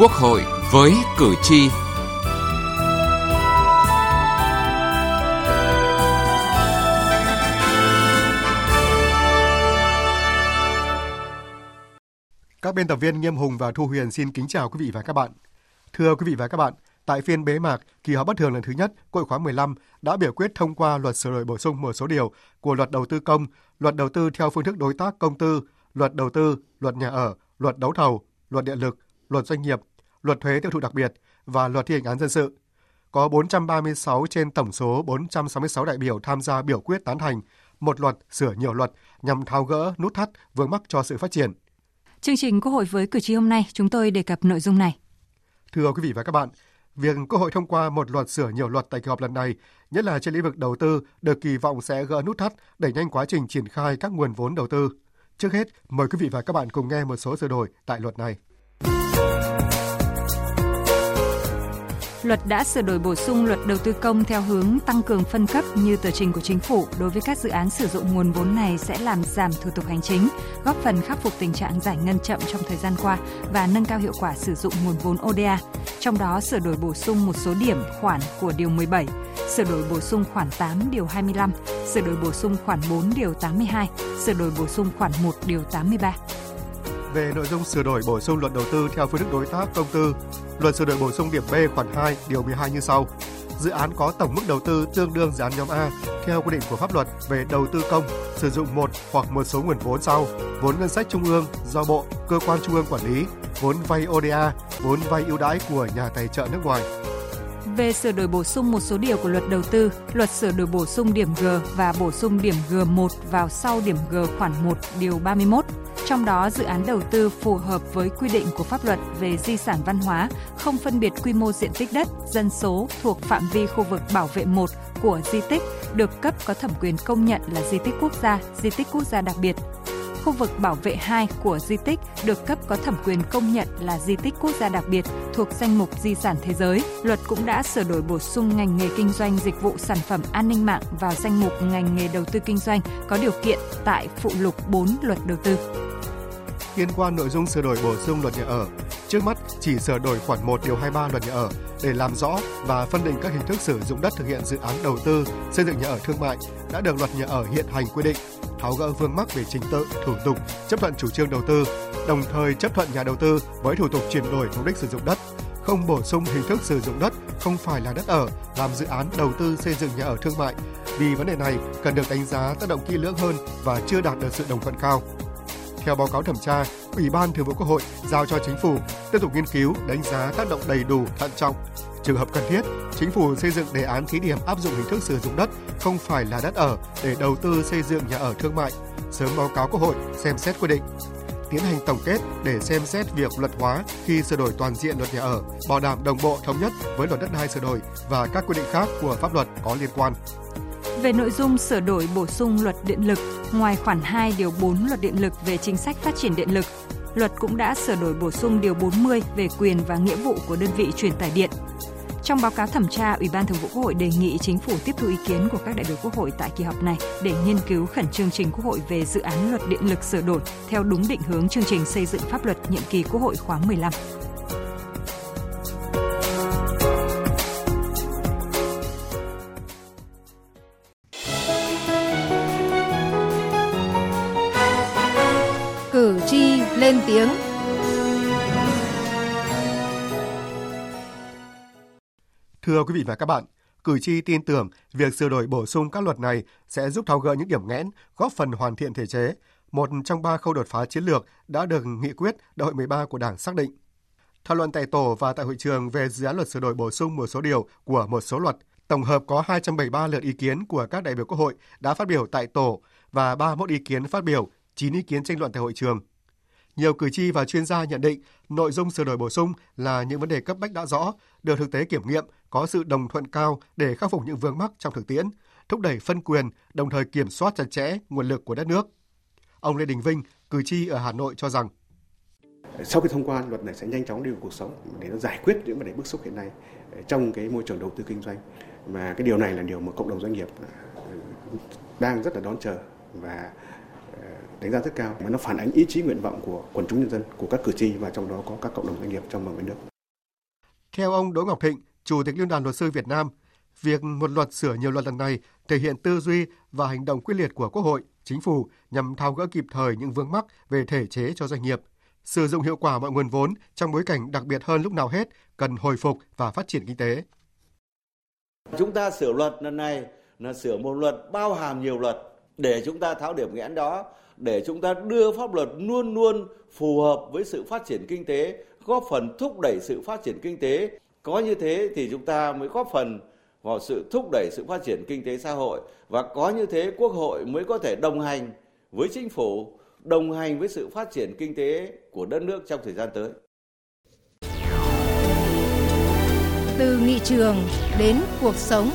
Quốc hội với cử tri. Các biên tập viên Nghiêm Hùng và Thu Huyền xin kính chào quý vị và các bạn. Thưa quý vị và các bạn, tại phiên bế mạc kỳ họp bất thường lần thứ nhất Quốc hội khóa 15 đã biểu quyết thông qua luật sửa đổi bổ sung một số điều của luật đầu tư công, luật đầu tư theo phương thức đối tác công tư, luật đầu tư, luật nhà ở, luật đấu thầu, luật điện lực, luật doanh nghiệp, luật thuế tiêu thụ đặc biệt và luật thi hành án dân sự. Có 436 trên tổng số 466 đại biểu tham gia biểu quyết tán thành một luật sửa nhiều luật nhằm tháo gỡ nút thắt vướng mắc cho sự phát triển. Chương trình Quốc hội với cử tri hôm nay chúng tôi đề cập nội dung này. Thưa quý vị và các bạn, việc Quốc hội thông qua một luật sửa nhiều luật tại kỳ họp lần này, nhất là trên lĩnh vực đầu tư, được kỳ vọng sẽ gỡ nút thắt, đẩy nhanh quá trình triển khai các nguồn vốn đầu tư. Trước hết, mời quý vị và các bạn cùng nghe một số sửa đổi tại luật này. Luật đã sửa đổi bổ sung luật đầu tư công theo hướng tăng cường phân cấp như tờ trình của chính phủ đối với các dự án sử dụng nguồn vốn này sẽ làm giảm thủ tục hành chính, góp phần khắc phục tình trạng giải ngân chậm trong thời gian qua và nâng cao hiệu quả sử dụng nguồn vốn ODA. Trong đó sửa đổi bổ sung một số điểm khoản của điều 17, sửa đổi bổ sung khoản 8 điều 25, sửa đổi bổ sung khoản 4 điều 82, sửa đổi bổ sung khoản 1 điều 83 về nội dung sửa đổi bổ sung luật đầu tư theo phương thức đối tác công tư. Luật sửa đổi bổ sung điểm B khoản 2 điều 12 như sau. Dự án có tổng mức đầu tư tương đương dự án nhóm A theo quy định của pháp luật về đầu tư công sử dụng một hoặc một số nguồn vốn sau: vốn ngân sách trung ương do bộ, cơ quan trung ương quản lý, vốn vay ODA, vốn vay ưu đãi của nhà tài trợ nước ngoài về sửa đổi bổ sung một số điều của luật đầu tư, luật sửa đổi bổ sung điểm G và bổ sung điểm G1 vào sau điểm G khoản 1 điều 31. Trong đó, dự án đầu tư phù hợp với quy định của pháp luật về di sản văn hóa, không phân biệt quy mô diện tích đất, dân số thuộc phạm vi khu vực bảo vệ 1 của di tích được cấp có thẩm quyền công nhận là di tích quốc gia, di tích quốc gia đặc biệt khu vực bảo vệ 2 của di tích được cấp có thẩm quyền công nhận là di tích quốc gia đặc biệt thuộc danh mục di sản thế giới. Luật cũng đã sửa đổi bổ sung ngành nghề kinh doanh dịch vụ sản phẩm an ninh mạng vào danh mục ngành nghề đầu tư kinh doanh có điều kiện tại phụ lục 4 luật đầu tư. Liên quan nội dung sửa đổi bổ sung luật nhà ở, trước mắt chỉ sửa đổi khoản 1 điều 23 luật nhà ở để làm rõ và phân định các hình thức sử dụng đất thực hiện dự án đầu tư xây dựng nhà ở thương mại đã được luật nhà ở hiện hành quy định tháo gỡ vướng mắc về trình tự, thủ tục, chấp thuận chủ trương đầu tư, đồng thời chấp thuận nhà đầu tư với thủ tục chuyển đổi mục đích sử dụng đất, không bổ sung hình thức sử dụng đất không phải là đất ở làm dự án đầu tư xây dựng nhà ở thương mại vì vấn đề này cần được đánh giá tác động kỹ lưỡng hơn và chưa đạt được sự đồng thuận cao. Theo báo cáo thẩm tra, Ủy ban Thường vụ Quốc hội giao cho chính phủ tiếp tục nghiên cứu, đánh giá tác động đầy đủ, thận trọng. Trường hợp cần thiết, chính phủ xây dựng đề án thí điểm áp dụng hình thức sử dụng đất không phải là đất ở để đầu tư xây dựng nhà ở thương mại, sớm báo cáo Quốc hội xem xét quy định tiến hành tổng kết để xem xét việc luật hóa khi sửa đổi toàn diện luật nhà ở, bảo đảm đồng bộ thống nhất với luật đất đai sửa đổi và các quy định khác của pháp luật có liên quan. Về nội dung sửa đổi bổ sung luật điện lực, ngoài khoản 2 điều 4 luật điện lực về chính sách phát triển điện lực, luật cũng đã sửa đổi bổ sung điều 40 về quyền và nghĩa vụ của đơn vị truyền tải điện. Trong báo cáo thẩm tra, Ủy ban Thường vụ Quốc hội đề nghị chính phủ tiếp thu ý kiến của các đại biểu Quốc hội tại kỳ họp này để nghiên cứu khẩn trương trình Quốc hội về dự án luật điện lực sửa đổi theo đúng định hướng chương trình xây dựng pháp luật nhiệm kỳ Quốc hội khóa 15. Cử tri lên tiếng Thưa quý vị và các bạn, cử tri tin tưởng việc sửa đổi bổ sung các luật này sẽ giúp tháo gỡ những điểm nghẽn, góp phần hoàn thiện thể chế, một trong ba khâu đột phá chiến lược đã được nghị quyết Đại hội 13 của Đảng xác định. Thảo luận tại tổ và tại hội trường về dự án luật sửa đổi bổ sung một số điều của một số luật, tổng hợp có 273 lượt ý kiến của các đại biểu Quốc hội đã phát biểu tại tổ và 31 ý kiến phát biểu, 9 ý kiến tranh luận tại hội trường. Nhiều cử tri và chuyên gia nhận định nội dung sửa đổi bổ sung là những vấn đề cấp bách đã rõ, được thực tế kiểm nghiệm, có sự đồng thuận cao để khắc phục những vướng mắc trong thực tiễn, thúc đẩy phân quyền, đồng thời kiểm soát chặt chẽ nguồn lực của đất nước. Ông Lê Đình Vinh, cử tri ở Hà Nội cho rằng sau khi thông qua luật này sẽ nhanh chóng đi vào cuộc sống để nó giải quyết những vấn đề bức xúc hiện nay ờ, trong cái môi trường đầu tư kinh doanh và cái điều này là điều mà cộng đồng doanh nghiệp ờ, đang rất là đón chờ và ờ, đánh giá rất cao mà nó phản ánh ý chí nguyện vọng của quần chúng nhân dân của các cử tri và trong đó có các cộng đồng doanh nghiệp trong và ngoài nước Theo ông Đỗ Ngọc Thịnh, Chủ tịch Liên đoàn Luật sư Việt Nam, việc một luật sửa nhiều luật lần này thể hiện tư duy và hành động quyết liệt của Quốc hội, Chính phủ nhằm tháo gỡ kịp thời những vướng mắc về thể chế cho doanh nghiệp, sử dụng hiệu quả mọi nguồn vốn trong bối cảnh đặc biệt hơn lúc nào hết cần hồi phục và phát triển kinh tế. Chúng ta sửa luật lần này là sửa một luật bao hàm nhiều luật để chúng ta tháo điểm nghẽn đó, để chúng ta đưa pháp luật luôn luôn phù hợp với sự phát triển kinh tế, góp phần thúc đẩy sự phát triển kinh tế. Có như thế thì chúng ta mới góp phần vào sự thúc đẩy sự phát triển kinh tế xã hội và có như thế quốc hội mới có thể đồng hành với chính phủ, đồng hành với sự phát triển kinh tế của đất nước trong thời gian tới. Từ nghị trường đến cuộc sống.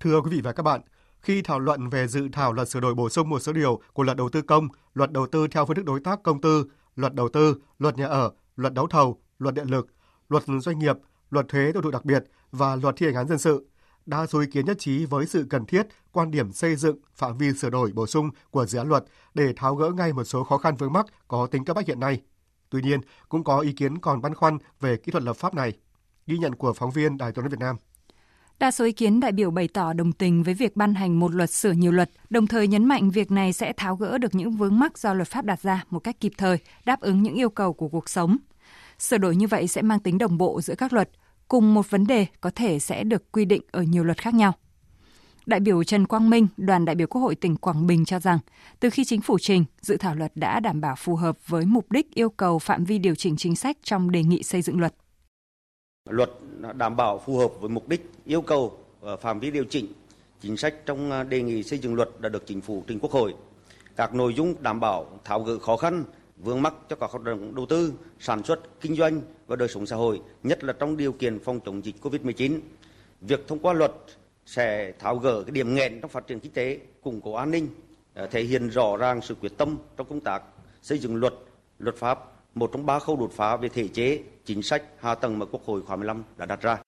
Thưa quý vị và các bạn, khi thảo luận về dự thảo luật sửa đổi bổ sung một số điều của luật đầu tư công, luật đầu tư theo phương thức đối tác công tư, luật đầu tư, luật nhà ở, luật đấu thầu, luật điện lực, luật doanh nghiệp, luật thuế tiêu thụ đặc biệt và luật thi hành án dân sự, đa số ý kiến nhất trí với sự cần thiết, quan điểm xây dựng phạm vi sửa đổi bổ sung của dự án luật để tháo gỡ ngay một số khó khăn vướng mắc có tính cấp bách hiện nay. Tuy nhiên, cũng có ý kiến còn băn khoăn về kỹ thuật lập pháp này. Ghi nhận của phóng viên Đài Tiếng nói Việt Nam. Đa số ý kiến đại biểu bày tỏ đồng tình với việc ban hành một luật sửa nhiều luật, đồng thời nhấn mạnh việc này sẽ tháo gỡ được những vướng mắc do luật pháp đặt ra một cách kịp thời, đáp ứng những yêu cầu của cuộc sống. Sửa đổi như vậy sẽ mang tính đồng bộ giữa các luật, cùng một vấn đề có thể sẽ được quy định ở nhiều luật khác nhau. Đại biểu Trần Quang Minh, đoàn đại biểu Quốc hội tỉnh Quảng Bình cho rằng, từ khi chính phủ trình, dự thảo luật đã đảm bảo phù hợp với mục đích yêu cầu phạm vi điều chỉnh chính sách trong đề nghị xây dựng luật. Luật đảm bảo phù hợp với mục đích yêu cầu phạm vi điều chỉnh chính sách trong à, đề nghị xây dựng luật đã được chính phủ trình Quốc hội. Các nội dung đảm bảo tháo gỡ khó khăn, vướng mắc cho các hoạt động đầu tư, sản xuất, kinh doanh và đời sống xã hội, nhất là trong điều kiện phòng chống dịch COVID-19. Việc thông qua luật sẽ tháo gỡ cái điểm nghẽn trong phát triển kinh tế, củng cố an ninh, à, thể hiện rõ ràng sự quyết tâm trong công tác xây dựng luật, luật pháp, một trong ba khâu đột phá về thể chế, chính sách, hạ tầng mà Quốc hội khóa 15 đã đặt ra.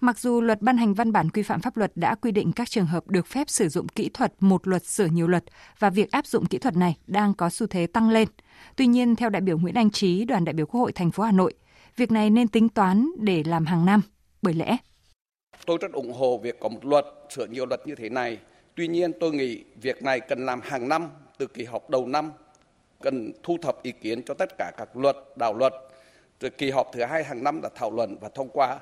Mặc dù luật ban hành văn bản quy phạm pháp luật đã quy định các trường hợp được phép sử dụng kỹ thuật một luật sửa nhiều luật và việc áp dụng kỹ thuật này đang có xu thế tăng lên. Tuy nhiên, theo đại biểu Nguyễn Anh Trí, đoàn đại biểu Quốc hội thành phố Hà Nội, việc này nên tính toán để làm hàng năm, bởi lẽ Tôi rất ủng hộ việc có một luật sửa nhiều luật như thế này. Tuy nhiên tôi nghĩ việc này cần làm hàng năm từ kỳ họp đầu năm, cần thu thập ý kiến cho tất cả các luật, đạo luật. Rồi kỳ họp thứ hai hàng năm là thảo luận và thông qua.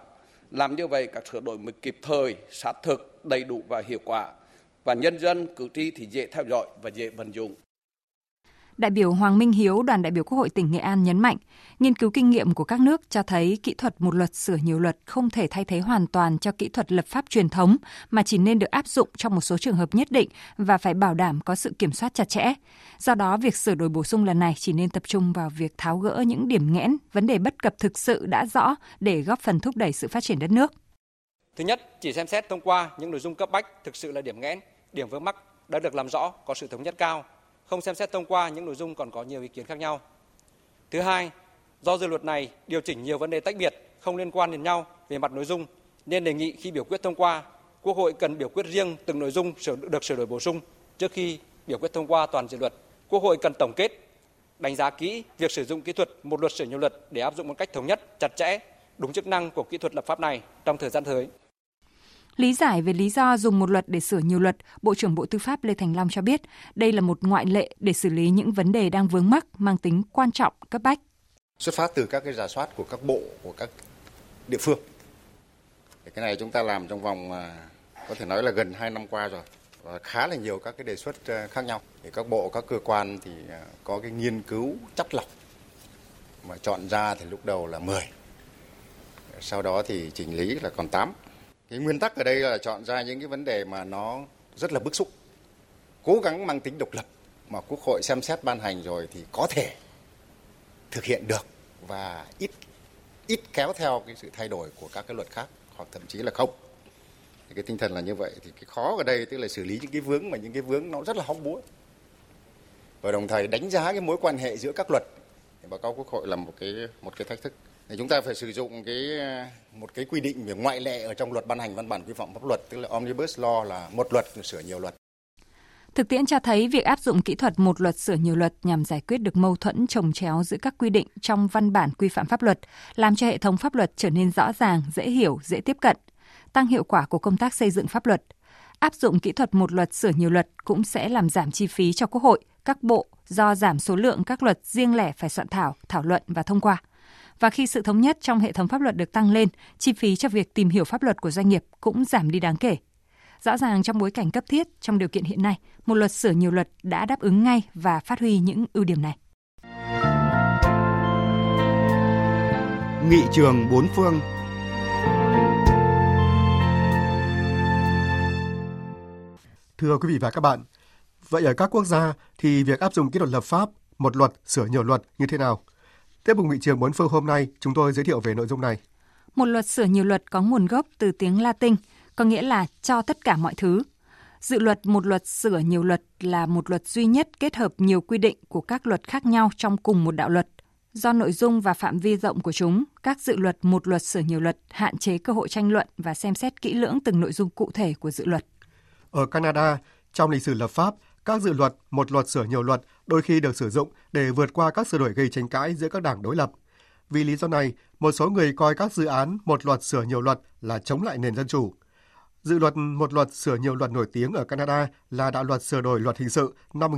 Làm như vậy các sửa đổi mới kịp thời, sát thực, đầy đủ và hiệu quả. Và nhân dân, cử tri thì dễ theo dõi và dễ vận dụng. Đại biểu Hoàng Minh Hiếu, đoàn đại biểu Quốc hội tỉnh Nghệ An nhấn mạnh, nghiên cứu kinh nghiệm của các nước cho thấy kỹ thuật một luật sửa nhiều luật không thể thay thế hoàn toàn cho kỹ thuật lập pháp truyền thống mà chỉ nên được áp dụng trong một số trường hợp nhất định và phải bảo đảm có sự kiểm soát chặt chẽ. Do đó, việc sửa đổi bổ sung lần này chỉ nên tập trung vào việc tháo gỡ những điểm nghẽn, vấn đề bất cập thực sự đã rõ để góp phần thúc đẩy sự phát triển đất nước. Thứ nhất, chỉ xem xét thông qua những nội dung cấp bách thực sự là điểm nghẽn, điểm vướng mắc đã được làm rõ, có sự thống nhất cao không xem xét thông qua những nội dung còn có nhiều ý kiến khác nhau. Thứ hai, do dự luật này điều chỉnh nhiều vấn đề tách biệt, không liên quan đến nhau về mặt nội dung, nên đề nghị khi biểu quyết thông qua, Quốc hội cần biểu quyết riêng từng nội dung được sửa đổi bổ sung trước khi biểu quyết thông qua toàn dự luật. Quốc hội cần tổng kết, đánh giá kỹ việc sử dụng kỹ thuật một luật sửa nhiều luật để áp dụng một cách thống nhất, chặt chẽ, đúng chức năng của kỹ thuật lập pháp này trong thời gian tới. Lý giải về lý do dùng một luật để sửa nhiều luật, Bộ trưởng Bộ Tư pháp Lê Thành Long cho biết đây là một ngoại lệ để xử lý những vấn đề đang vướng mắc mang tính quan trọng, cấp bách. Xuất phát từ các cái giả soát của các bộ, của các địa phương. Cái này chúng ta làm trong vòng à, có thể nói là gần 2 năm qua rồi và khá là nhiều các cái đề xuất à, khác nhau. Thì các bộ, các cơ quan thì à, có cái nghiên cứu chắt lọc mà chọn ra thì lúc đầu là 10. Sau đó thì chỉnh lý là còn 8 cái nguyên tắc ở đây là chọn ra những cái vấn đề mà nó rất là bức xúc. Cố gắng mang tính độc lập mà quốc hội xem xét ban hành rồi thì có thể thực hiện được và ít ít kéo theo cái sự thay đổi của các cái luật khác hoặc thậm chí là không. Thì cái tinh thần là như vậy thì cái khó ở đây tức là xử lý những cái vướng mà những cái vướng nó rất là hóc búa. Và đồng thời đánh giá cái mối quan hệ giữa các luật. Thì báo cáo quốc hội là một cái một cái thách thức chúng ta phải sử dụng cái một cái quy định về ngoại lệ ở trong luật ban hành văn bản quy phạm pháp luật tức là omnibus law là một luật sửa nhiều luật. Thực tiễn cho thấy việc áp dụng kỹ thuật một luật sửa nhiều luật nhằm giải quyết được mâu thuẫn trồng chéo giữa các quy định trong văn bản quy phạm pháp luật, làm cho hệ thống pháp luật trở nên rõ ràng, dễ hiểu, dễ tiếp cận, tăng hiệu quả của công tác xây dựng pháp luật. Áp dụng kỹ thuật một luật sửa nhiều luật cũng sẽ làm giảm chi phí cho Quốc hội, các bộ do giảm số lượng các luật riêng lẻ phải soạn thảo, thảo luận và thông qua. Và khi sự thống nhất trong hệ thống pháp luật được tăng lên, chi phí cho việc tìm hiểu pháp luật của doanh nghiệp cũng giảm đi đáng kể. Rõ ràng trong bối cảnh cấp thiết, trong điều kiện hiện nay, một luật sửa nhiều luật đã đáp ứng ngay và phát huy những ưu điểm này. Nghị trường bốn phương Thưa quý vị và các bạn, vậy ở các quốc gia thì việc áp dụng kỹ thuật lập pháp, một luật sửa nhiều luật như thế nào? Tiếp mục nghị trường bốn phương hôm nay, chúng tôi giới thiệu về nội dung này. Một luật sửa nhiều luật có nguồn gốc từ tiếng Latin, có nghĩa là cho tất cả mọi thứ. Dự luật một luật sửa nhiều luật là một luật duy nhất kết hợp nhiều quy định của các luật khác nhau trong cùng một đạo luật. Do nội dung và phạm vi rộng của chúng, các dự luật một luật sửa nhiều luật hạn chế cơ hội tranh luận và xem xét kỹ lưỡng từng nội dung cụ thể của dự luật. Ở Canada, trong lịch sử lập pháp, các dự luật một luật sửa nhiều luật đôi khi được sử dụng để vượt qua các sửa đổi gây tranh cãi giữa các đảng đối lập. Vì lý do này, một số người coi các dự án một luật sửa nhiều luật là chống lại nền dân chủ. Dự luật một luật sửa nhiều luật nổi tiếng ở Canada là đạo luật sửa đổi luật hình sự năm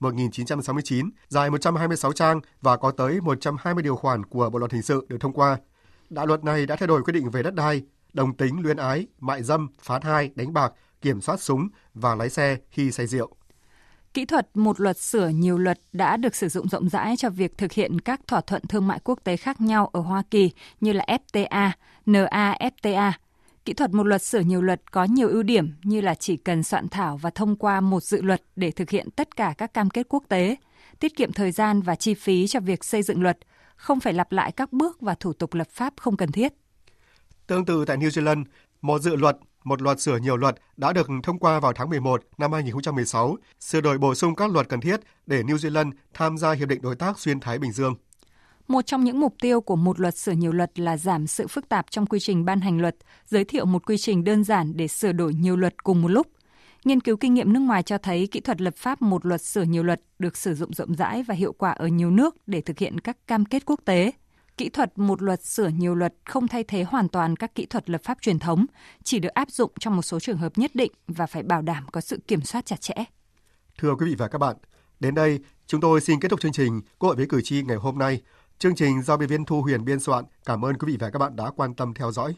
1968-1969, dài 126 trang và có tới 120 điều khoản của Bộ luật hình sự được thông qua. Đạo luật này đã thay đổi quy định về đất đai, đồng tính luyến ái, mại dâm, phá thai, đánh bạc, kiểm soát súng và lái xe khi say rượu. Kỹ thuật một luật sửa nhiều luật đã được sử dụng rộng rãi cho việc thực hiện các thỏa thuận thương mại quốc tế khác nhau ở Hoa Kỳ như là FTA, NAFTA. Kỹ thuật một luật sửa nhiều luật có nhiều ưu điểm như là chỉ cần soạn thảo và thông qua một dự luật để thực hiện tất cả các cam kết quốc tế, tiết kiệm thời gian và chi phí cho việc xây dựng luật, không phải lặp lại các bước và thủ tục lập pháp không cần thiết. Tương tự tại New Zealand, một dự luật một loạt sửa nhiều luật đã được thông qua vào tháng 11 năm 2016, sửa đổi bổ sung các luật cần thiết để New Zealand tham gia Hiệp định Đối tác Xuyên Thái Bình Dương. Một trong những mục tiêu của một luật sửa nhiều luật là giảm sự phức tạp trong quy trình ban hành luật, giới thiệu một quy trình đơn giản để sửa đổi nhiều luật cùng một lúc. Nghiên cứu kinh nghiệm nước ngoài cho thấy kỹ thuật lập pháp một luật sửa nhiều luật được sử dụng rộng rãi và hiệu quả ở nhiều nước để thực hiện các cam kết quốc tế kỹ thuật một luật sửa nhiều luật không thay thế hoàn toàn các kỹ thuật lập pháp truyền thống, chỉ được áp dụng trong một số trường hợp nhất định và phải bảo đảm có sự kiểm soát chặt chẽ. Thưa quý vị và các bạn, đến đây chúng tôi xin kết thúc chương trình Quốc hội với cử tri ngày hôm nay. Chương trình do biên viên Thu Huyền biên soạn. Cảm ơn quý vị và các bạn đã quan tâm theo dõi.